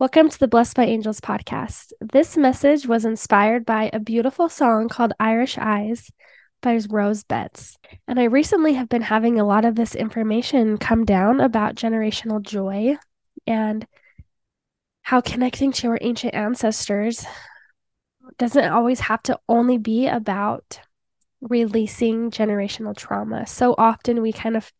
Welcome to the Blessed by Angels podcast. This message was inspired by a beautiful song called Irish Eyes by Rose Betts. And I recently have been having a lot of this information come down about generational joy and how connecting to our ancient ancestors doesn't always have to only be about releasing generational trauma. So often we kind of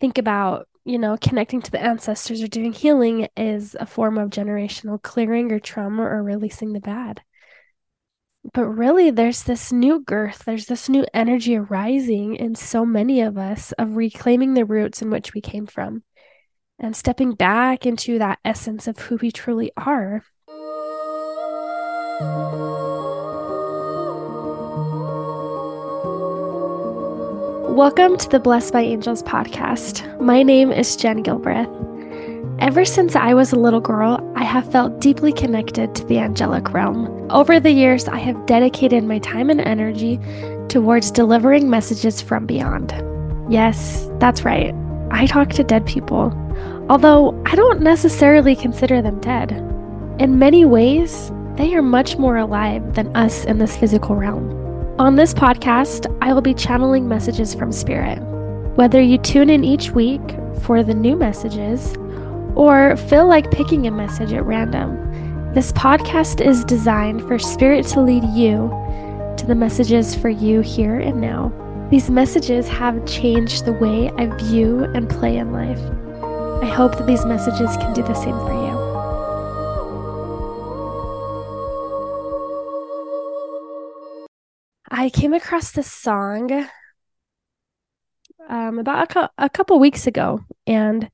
think about you know, connecting to the ancestors or doing healing is a form of generational clearing or trauma or releasing the bad. But really, there's this new girth, there's this new energy arising in so many of us of reclaiming the roots in which we came from and stepping back into that essence of who we truly are. Welcome to the Blessed by Angels podcast. My name is Jenn Gilbreth. Ever since I was a little girl, I have felt deeply connected to the angelic realm. Over the years, I have dedicated my time and energy towards delivering messages from beyond. Yes, that's right. I talk to dead people, although I don't necessarily consider them dead. In many ways, they are much more alive than us in this physical realm. On this podcast, I will be channeling messages from Spirit. Whether you tune in each week for the new messages or feel like picking a message at random, this podcast is designed for Spirit to lead you to the messages for you here and now. These messages have changed the way I view and play in life. I hope that these messages can do the same for you. I came across this song um, about a, a couple weeks ago, and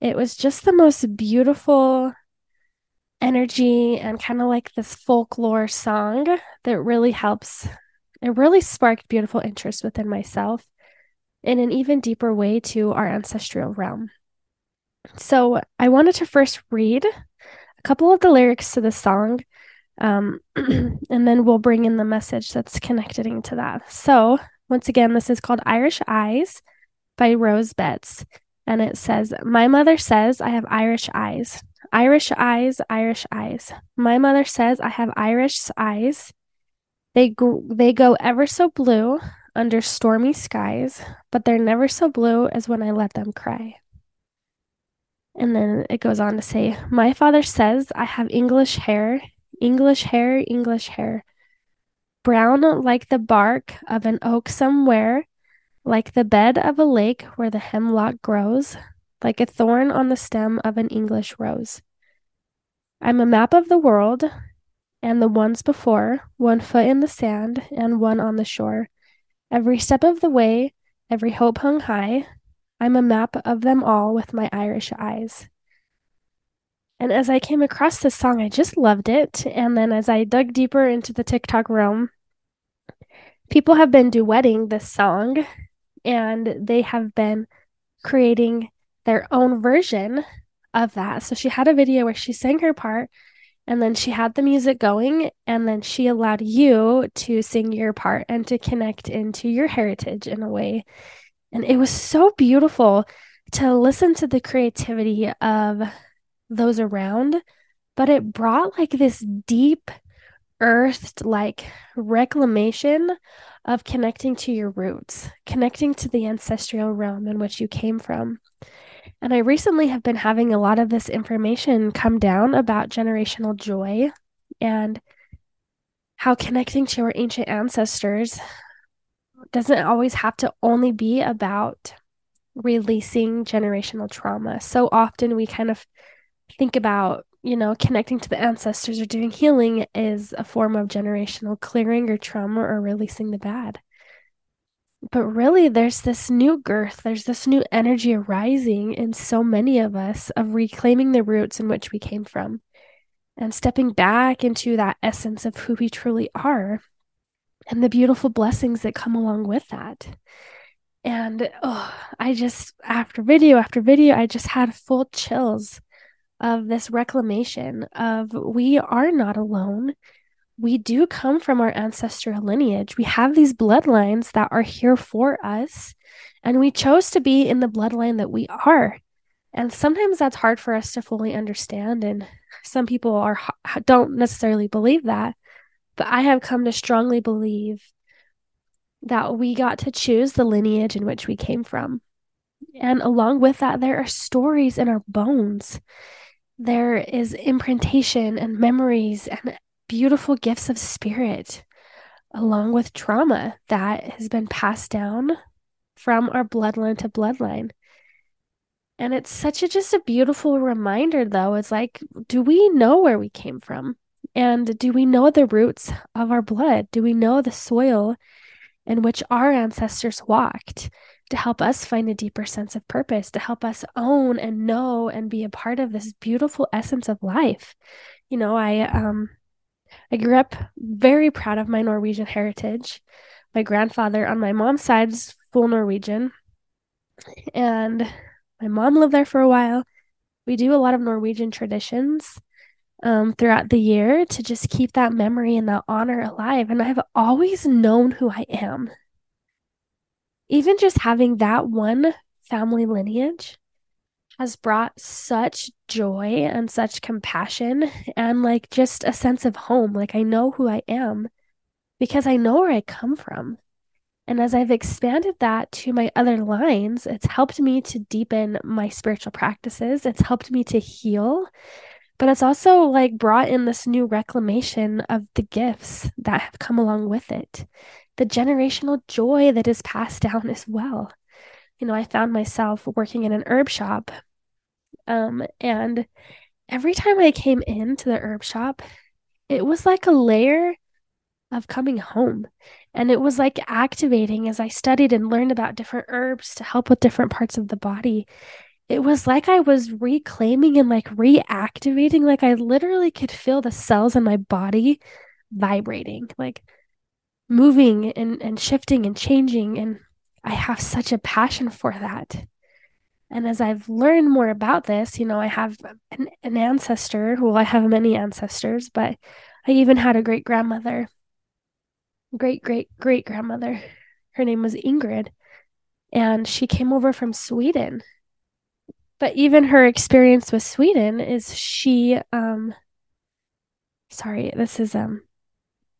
it was just the most beautiful energy and kind of like this folklore song that really helps. It really sparked beautiful interest within myself in an even deeper way to our ancestral realm. So I wanted to first read a couple of the lyrics to the song um, and then we'll bring in the message that's connecting to that. So, once again, this is called Irish Eyes by Rose Betts. And it says, My mother says I have Irish eyes. Irish eyes, Irish eyes. My mother says I have Irish eyes. They, they go ever so blue under stormy skies, but they're never so blue as when I let them cry. And then it goes on to say, My father says I have English hair English hair, English hair. Brown like the bark of an oak somewhere, like the bed of a lake where the hemlock grows, like a thorn on the stem of an English rose. I'm a map of the world and the ones before, one foot in the sand and one on the shore. Every step of the way, every hope hung high, I'm a map of them all with my Irish eyes. And as I came across this song, I just loved it. And then as I dug deeper into the TikTok realm, people have been duetting this song and they have been creating their own version of that. So she had a video where she sang her part and then she had the music going and then she allowed you to sing your part and to connect into your heritage in a way. And it was so beautiful to listen to the creativity of those around, but it brought like this deep earthed like reclamation of connecting to your roots, connecting to the ancestral realm in which you came from. And I recently have been having a lot of this information come down about generational joy and how connecting to our ancient ancestors doesn't always have to only be about releasing generational trauma. So often we kind of think about you know connecting to the ancestors or doing healing is a form of generational clearing or trauma or releasing the bad. But really there's this new girth there's this new energy arising in so many of us of reclaiming the roots in which we came from and stepping back into that essence of who we truly are and the beautiful blessings that come along with that. And oh i just after video after video i just had full chills of this reclamation of we are not alone. We do come from our ancestral lineage. We have these bloodlines that are here for us, and we chose to be in the bloodline that we are. And sometimes that's hard for us to fully understand. And some people are don't necessarily believe that. But I have come to strongly believe that we got to choose the lineage in which we came from. And along with that, there are stories in our bones. There is imprintation and memories and beautiful gifts of spirit, along with trauma that has been passed down from our bloodline to bloodline. And it's such a just a beautiful reminder, though. It's like, do we know where we came from? And do we know the roots of our blood? Do we know the soil in which our ancestors walked to help us find a deeper sense of purpose, to help us own and know and be a part of this beautiful essence of life? You know, I um I grew up very proud of my Norwegian heritage. My grandfather on my mom's side is full Norwegian. And my mom lived there for a while. We do a lot of Norwegian traditions um, throughout the year to just keep that memory and that honor alive. And I've always known who I am. Even just having that one family lineage has brought such joy and such compassion and like just a sense of home. Like I know who I am because I know where I come from. And as I've expanded that to my other lines, it's helped me to deepen my spiritual practices. It's helped me to heal but it's also like brought in this new reclamation of the gifts that have come along with it, the generational joy that is passed down as well. You know, I found myself working in an herb shop. Um, and every time I came into the herb shop, it was like a layer of coming home. And it was like activating as I studied and learned about different herbs to help with different parts of the body it was like I was reclaiming and like reactivating. Like I literally could feel the cells in my body vibrating, like moving and, and shifting and changing. And I have such a passion for that. And as I've learned more about this, you know, I have an, an ancestor. Well, I have many ancestors, but I even had a great grandmother, great, great, great grandmother. Her name was Ingrid. And she came over from Sweden but even her experience with Sweden is she um sorry, this is um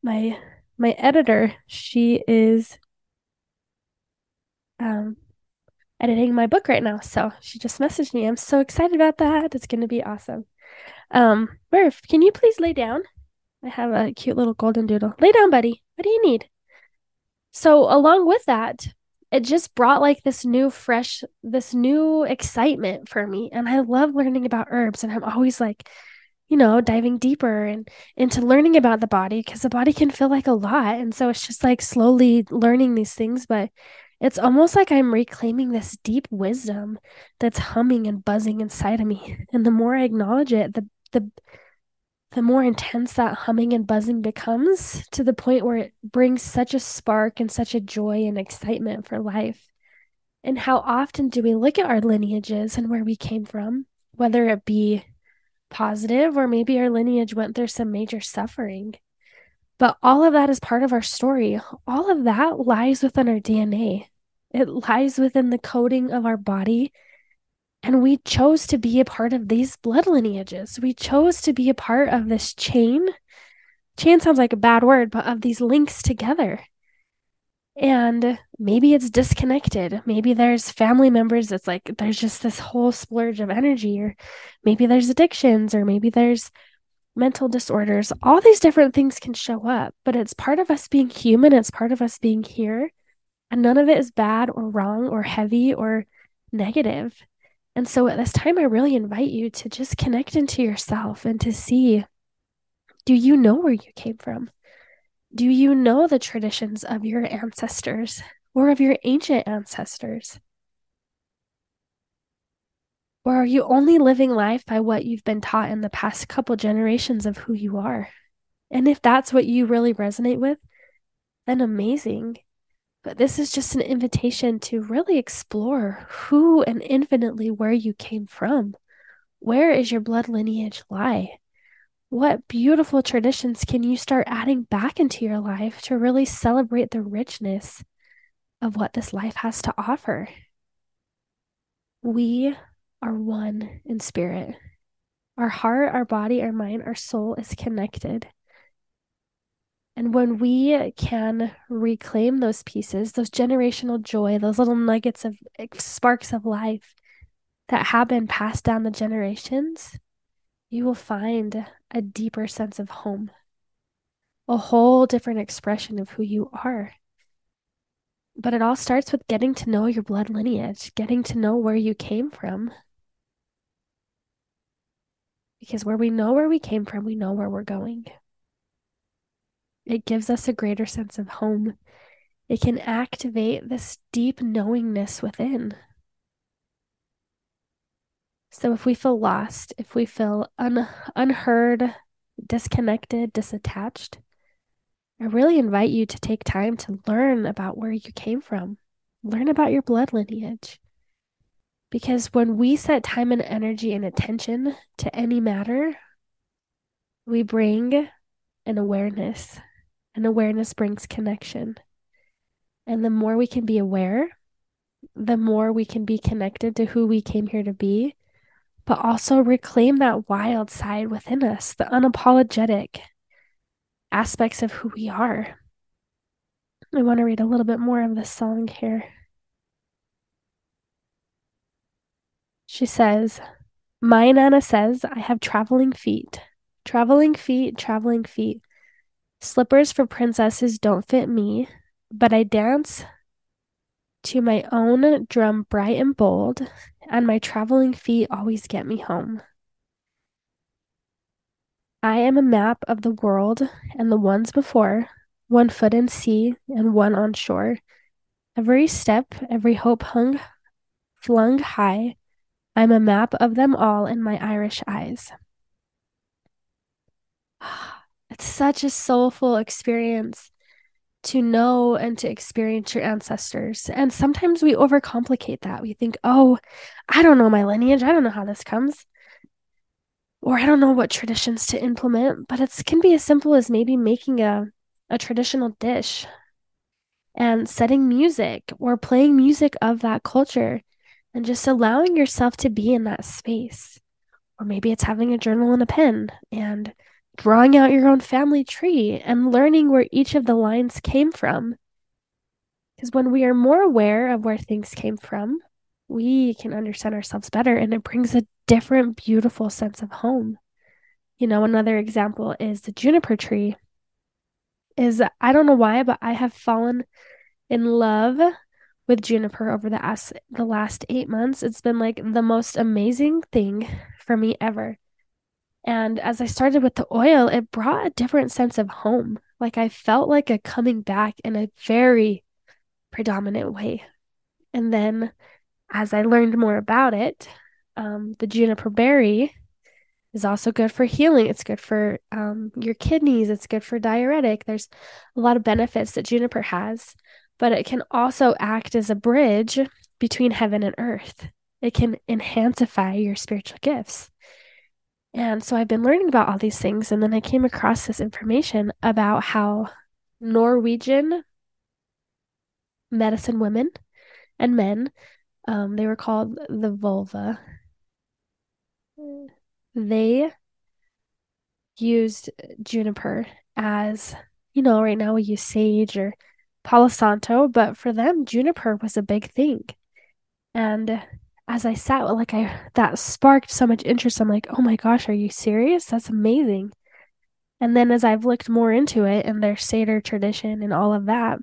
my my editor, she is um editing my book right now. So she just messaged me. I'm so excited about that. It's gonna be awesome. Um, Murph, can you please lay down? I have a cute little golden doodle. Lay down, buddy. What do you need? So along with that, it just brought like this new fresh this new excitement for me and i love learning about herbs and i'm always like you know diving deeper and into learning about the body because the body can feel like a lot and so it's just like slowly learning these things but it's almost like i'm reclaiming this deep wisdom that's humming and buzzing inside of me and the more i acknowledge it the the the more intense that humming and buzzing becomes to the point where it brings such a spark and such a joy and excitement for life. And how often do we look at our lineages and where we came from, whether it be positive or maybe our lineage went through some major suffering? But all of that is part of our story. All of that lies within our DNA. It lies within the coding of our body and we chose to be a part of these blood lineages. We chose to be a part of this chain. Chain sounds like a bad word, but of these links together. And maybe it's disconnected. Maybe there's family members that's like, there's just this whole splurge of energy, or maybe there's addictions, or maybe there's mental disorders. All these different things can show up, but it's part of us being human. It's part of us being here. And none of it is bad or wrong or heavy or negative. And so at this time, I really invite you to just connect into yourself and to see do you know where you came from? Do you know the traditions of your ancestors or of your ancient ancestors? Or are you only living life by what you've been taught in the past couple generations of who you are? And if that's what you really resonate with, then amazing. But this is just an invitation to really explore who and infinitely where you came from. Where is your blood lineage lie? What beautiful traditions can you start adding back into your life to really celebrate the richness of what this life has to offer? We are one in spirit. Our heart, our body, our mind, our soul is connected. And when we can reclaim those pieces, those generational joy, those little nuggets of sparks of life that have been passed down the generations, you will find a deeper sense of home, a whole different expression of who you are. But it all starts with getting to know your blood lineage, getting to know where you came from. Because where we know where we came from, we know where we're going. It gives us a greater sense of home. It can activate this deep knowingness within. So if we feel lost, if we feel un- unheard, disconnected, disattached, I really invite you to take time to learn about where you came from, learn about your blood lineage. Because when we set time and energy and attention to any matter, we bring an awareness and awareness brings connection. And the more we can be aware, the more we can be connected to who we came here to be, but also reclaim that wild side within us, the unapologetic aspects of who we are. I want to read a little bit more of this song here. She says, My Nana says, I have traveling feet, traveling feet, traveling feet. Slippers for princesses don't fit me, but I dance to my own drum bright and bold, and my traveling feet always get me home. I am a map of the world and the ones before, one foot in sea and one on shore. Every step, every hope hung, flung high, I'm a map of them all in my Irish eyes. It's such a soulful experience to know and to experience your ancestors. And sometimes we overcomplicate that. We think, oh, I don't know my lineage. I don't know how this comes. Or I don't know what traditions to implement. But it can be as simple as maybe making a, a traditional dish and setting music or playing music of that culture and just allowing yourself to be in that space. Or maybe it's having a journal and a pen and drawing out your own family tree and learning where each of the lines came from. Because when we are more aware of where things came from, we can understand ourselves better and it brings a different, beautiful sense of home. You know, another example is the juniper tree. Is I don't know why, but I have fallen in love with juniper over the as- the last 8 months. It's been like the most amazing thing for me ever. And as I started with the oil, it brought a different sense of home. Like I felt like a coming back in a very predominant way. And then as I learned more about it, um, the juniper berry is also good for healing. It's good for um, your kidneys. It's good for diuretic. There's a lot of benefits that juniper has, but it can also act as a bridge between heaven and earth. It can enhancify your spiritual gifts. And so I've been learning about all these things. And then I came across this information about how Norwegian medicine women and men, um, they were called the völva, they used juniper as, you know, right now we use sage or Palo Santo, but for them, juniper was a big thing. And as I sat, like I that sparked so much interest. I'm like, oh my gosh, are you serious? That's amazing. And then as I've looked more into it and their seidr tradition and all of that,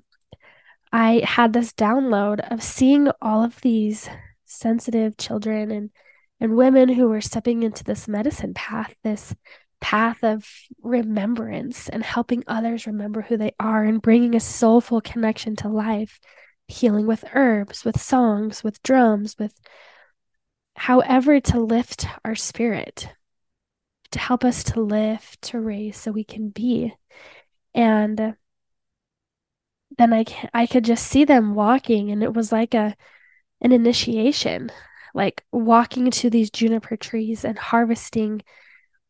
I had this download of seeing all of these sensitive children and and women who were stepping into this medicine path, this path of remembrance and helping others remember who they are and bringing a soulful connection to life, healing with herbs, with songs, with drums, with however, to lift our spirit, to help us to lift, to raise so we can be. And then I, I could just see them walking, and it was like a an initiation, like walking to these juniper trees and harvesting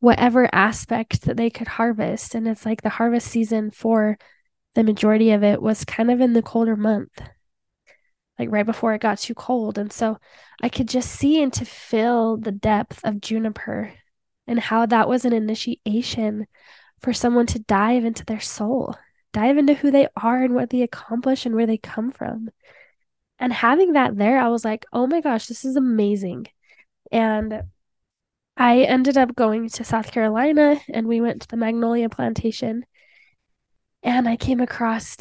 whatever aspect that they could harvest. And it's like the harvest season for the majority of it was kind of in the colder month. Like right before it got too cold. And so I could just see and to feel the depth of juniper and how that was an initiation for someone to dive into their soul, dive into who they are and what they accomplish and where they come from. And having that there, I was like, oh my gosh, this is amazing. And I ended up going to South Carolina and we went to the Magnolia Plantation. And I came across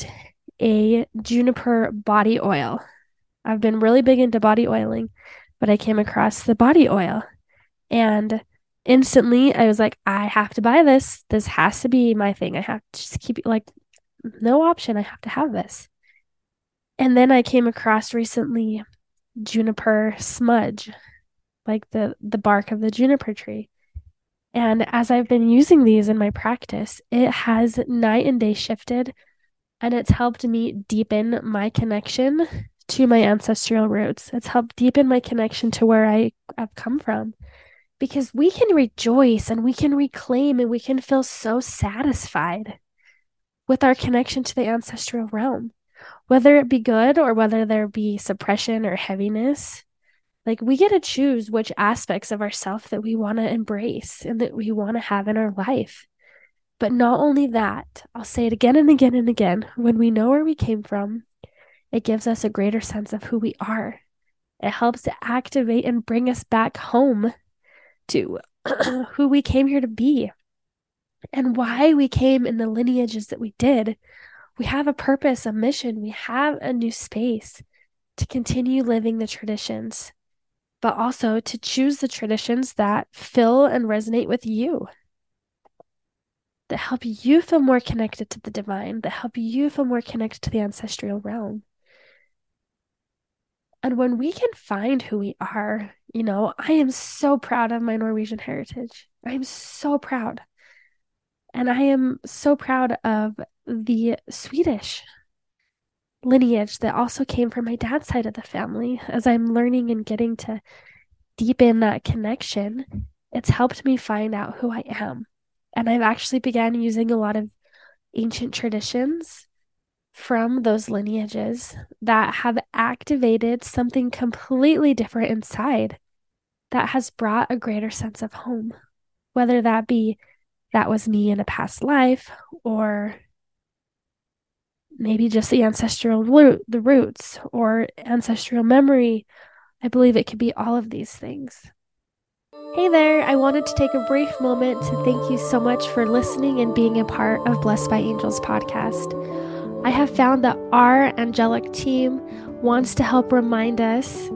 a juniper body oil. I've been really big into body oiling, but I came across the body oil. And instantly I was like, I have to buy this. This has to be my thing. I have to just keep it like no option. I have to have this. And then I came across recently juniper smudge, like the the bark of the juniper tree. And as I've been using these in my practice, it has night and day shifted and it's helped me deepen my connection to my ancestral roots. It's helped deepen my connection to where I have come from because we can rejoice and we can reclaim and we can feel so satisfied with our connection to the ancestral realm, whether it be good or whether there be suppression or heaviness. Like we get to choose which aspects of ourself that we want to embrace and that we want to have in our life. But not only that, I'll say it again and again and again when we know where we came from, it gives us a greater sense of who we are. It helps to activate and bring us back home to who we came here to be and why we came in the lineages that we did. We have a purpose, a mission, we have a new space to continue living the traditions, but also to choose the traditions that fill and resonate with you, that help you feel more connected to the divine, that help you feel more connected to the ancestral realm. And when we can find who we are, you know, I am so proud of my Norwegian heritage. I am so proud. And I am so proud of the Swedish lineage that also came from my dad's side of the family. As I'm learning and getting to deepen that connection, it's helped me find out who I am. And I've actually began using a lot of ancient traditions from those lineages that have activated something completely different inside that has brought a greater sense of home, whether that be that was me in a past life or maybe just the ancestral root, the roots or ancestral memory. I believe it could be all of these things. Hey there, I wanted to take a brief moment to thank you so much for listening and being a part of Blessed by Angels podcast. I have found that our angelic team wants to help remind us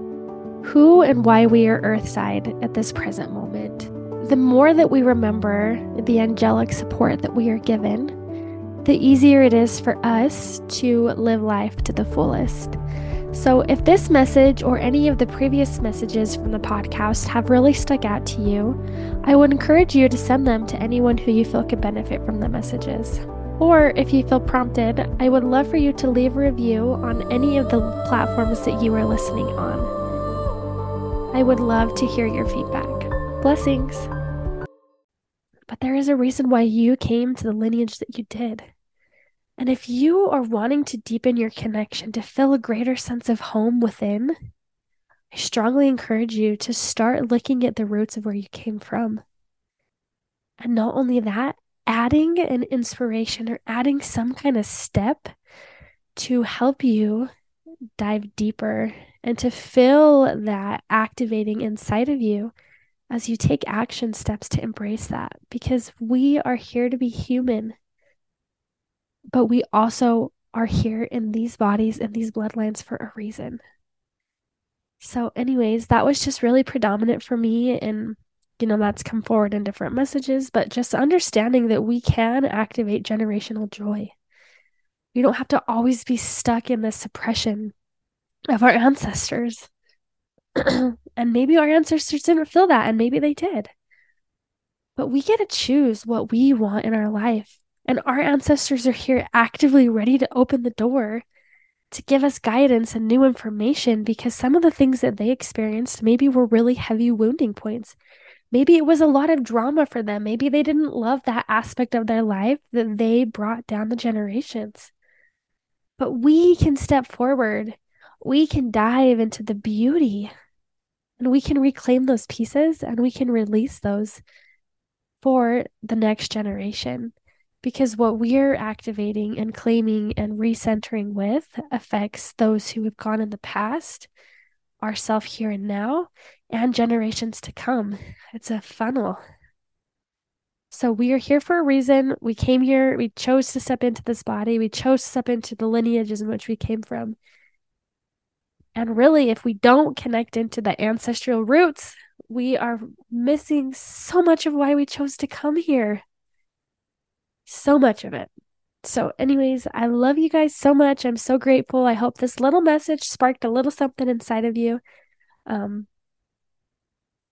who and why we are earthside at this present moment. The more that we remember the angelic support that we are given, the easier it is for us to live life to the fullest. So, if this message or any of the previous messages from the podcast have really stuck out to you, I would encourage you to send them to anyone who you feel could benefit from the messages. Or if you feel prompted, I would love for you to leave a review on any of the platforms that you are listening on. I would love to hear your feedback. Blessings. But there is a reason why you came to the lineage that you did. And if you are wanting to deepen your connection, to feel a greater sense of home within, I strongly encourage you to start looking at the roots of where you came from. And not only that, adding an inspiration or adding some kind of step to help you dive deeper and to feel that activating inside of you as you take action steps to embrace that. Because we are here to be human but we also are here in these bodies and these bloodlines for a reason. So anyways that was just really predominant for me and you know, that's come forward in different messages, but just understanding that we can activate generational joy. We don't have to always be stuck in the suppression of our ancestors. and maybe our ancestors didn't feel that, and maybe they did. But we get to choose what we want in our life. And our ancestors are here actively ready to open the door to give us guidance and new information because some of the things that they experienced maybe were really heavy wounding points. Maybe it was a lot of drama for them. Maybe they didn't love that aspect of their life that they brought down the generations. But we can step forward we can dive into the beauty and we can reclaim those pieces and we can release those for the next generation. Because what we're activating and claiming and recentering with affects those who have gone in the past, ourself here and now, and generations to come. It's a funnel. So we are here for a reason. We came here, we chose to step into this body, we chose to step into the lineages in which we came from. And really, if we don't connect into the ancestral roots, we are missing so much of why we chose to come here. So much of it. So, anyways, I love you guys so much. I'm so grateful. I hope this little message sparked a little something inside of you. Um,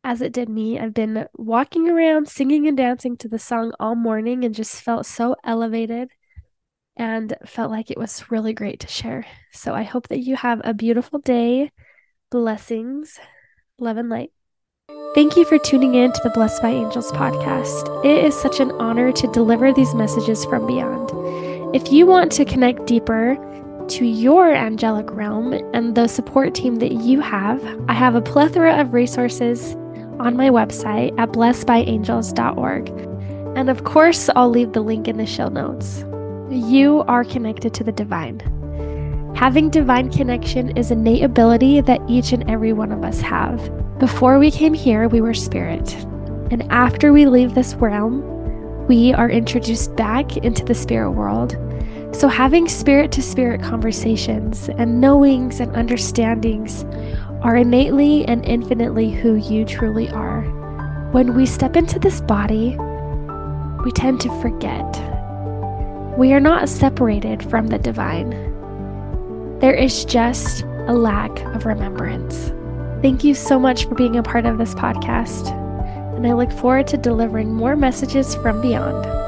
as it did me. I've been walking around singing and dancing to the song all morning and just felt so elevated and felt like it was really great to share. So I hope that you have a beautiful day. Blessings, love, and light. Thank you for tuning in to the Blessed by Angels podcast. It is such an honor to deliver these messages from beyond. If you want to connect deeper to your angelic realm and the support team that you have, I have a plethora of resources on my website at blessedbyangels.org. And of course, I'll leave the link in the show notes. You are connected to the divine. Having divine connection is innate ability that each and every one of us have. Before we came here, we were spirit. And after we leave this realm, we are introduced back into the spirit world. So, having spirit to spirit conversations and knowings and understandings are innately and infinitely who you truly are. When we step into this body, we tend to forget. We are not separated from the divine. There is just a lack of remembrance. Thank you so much for being a part of this podcast, and I look forward to delivering more messages from beyond.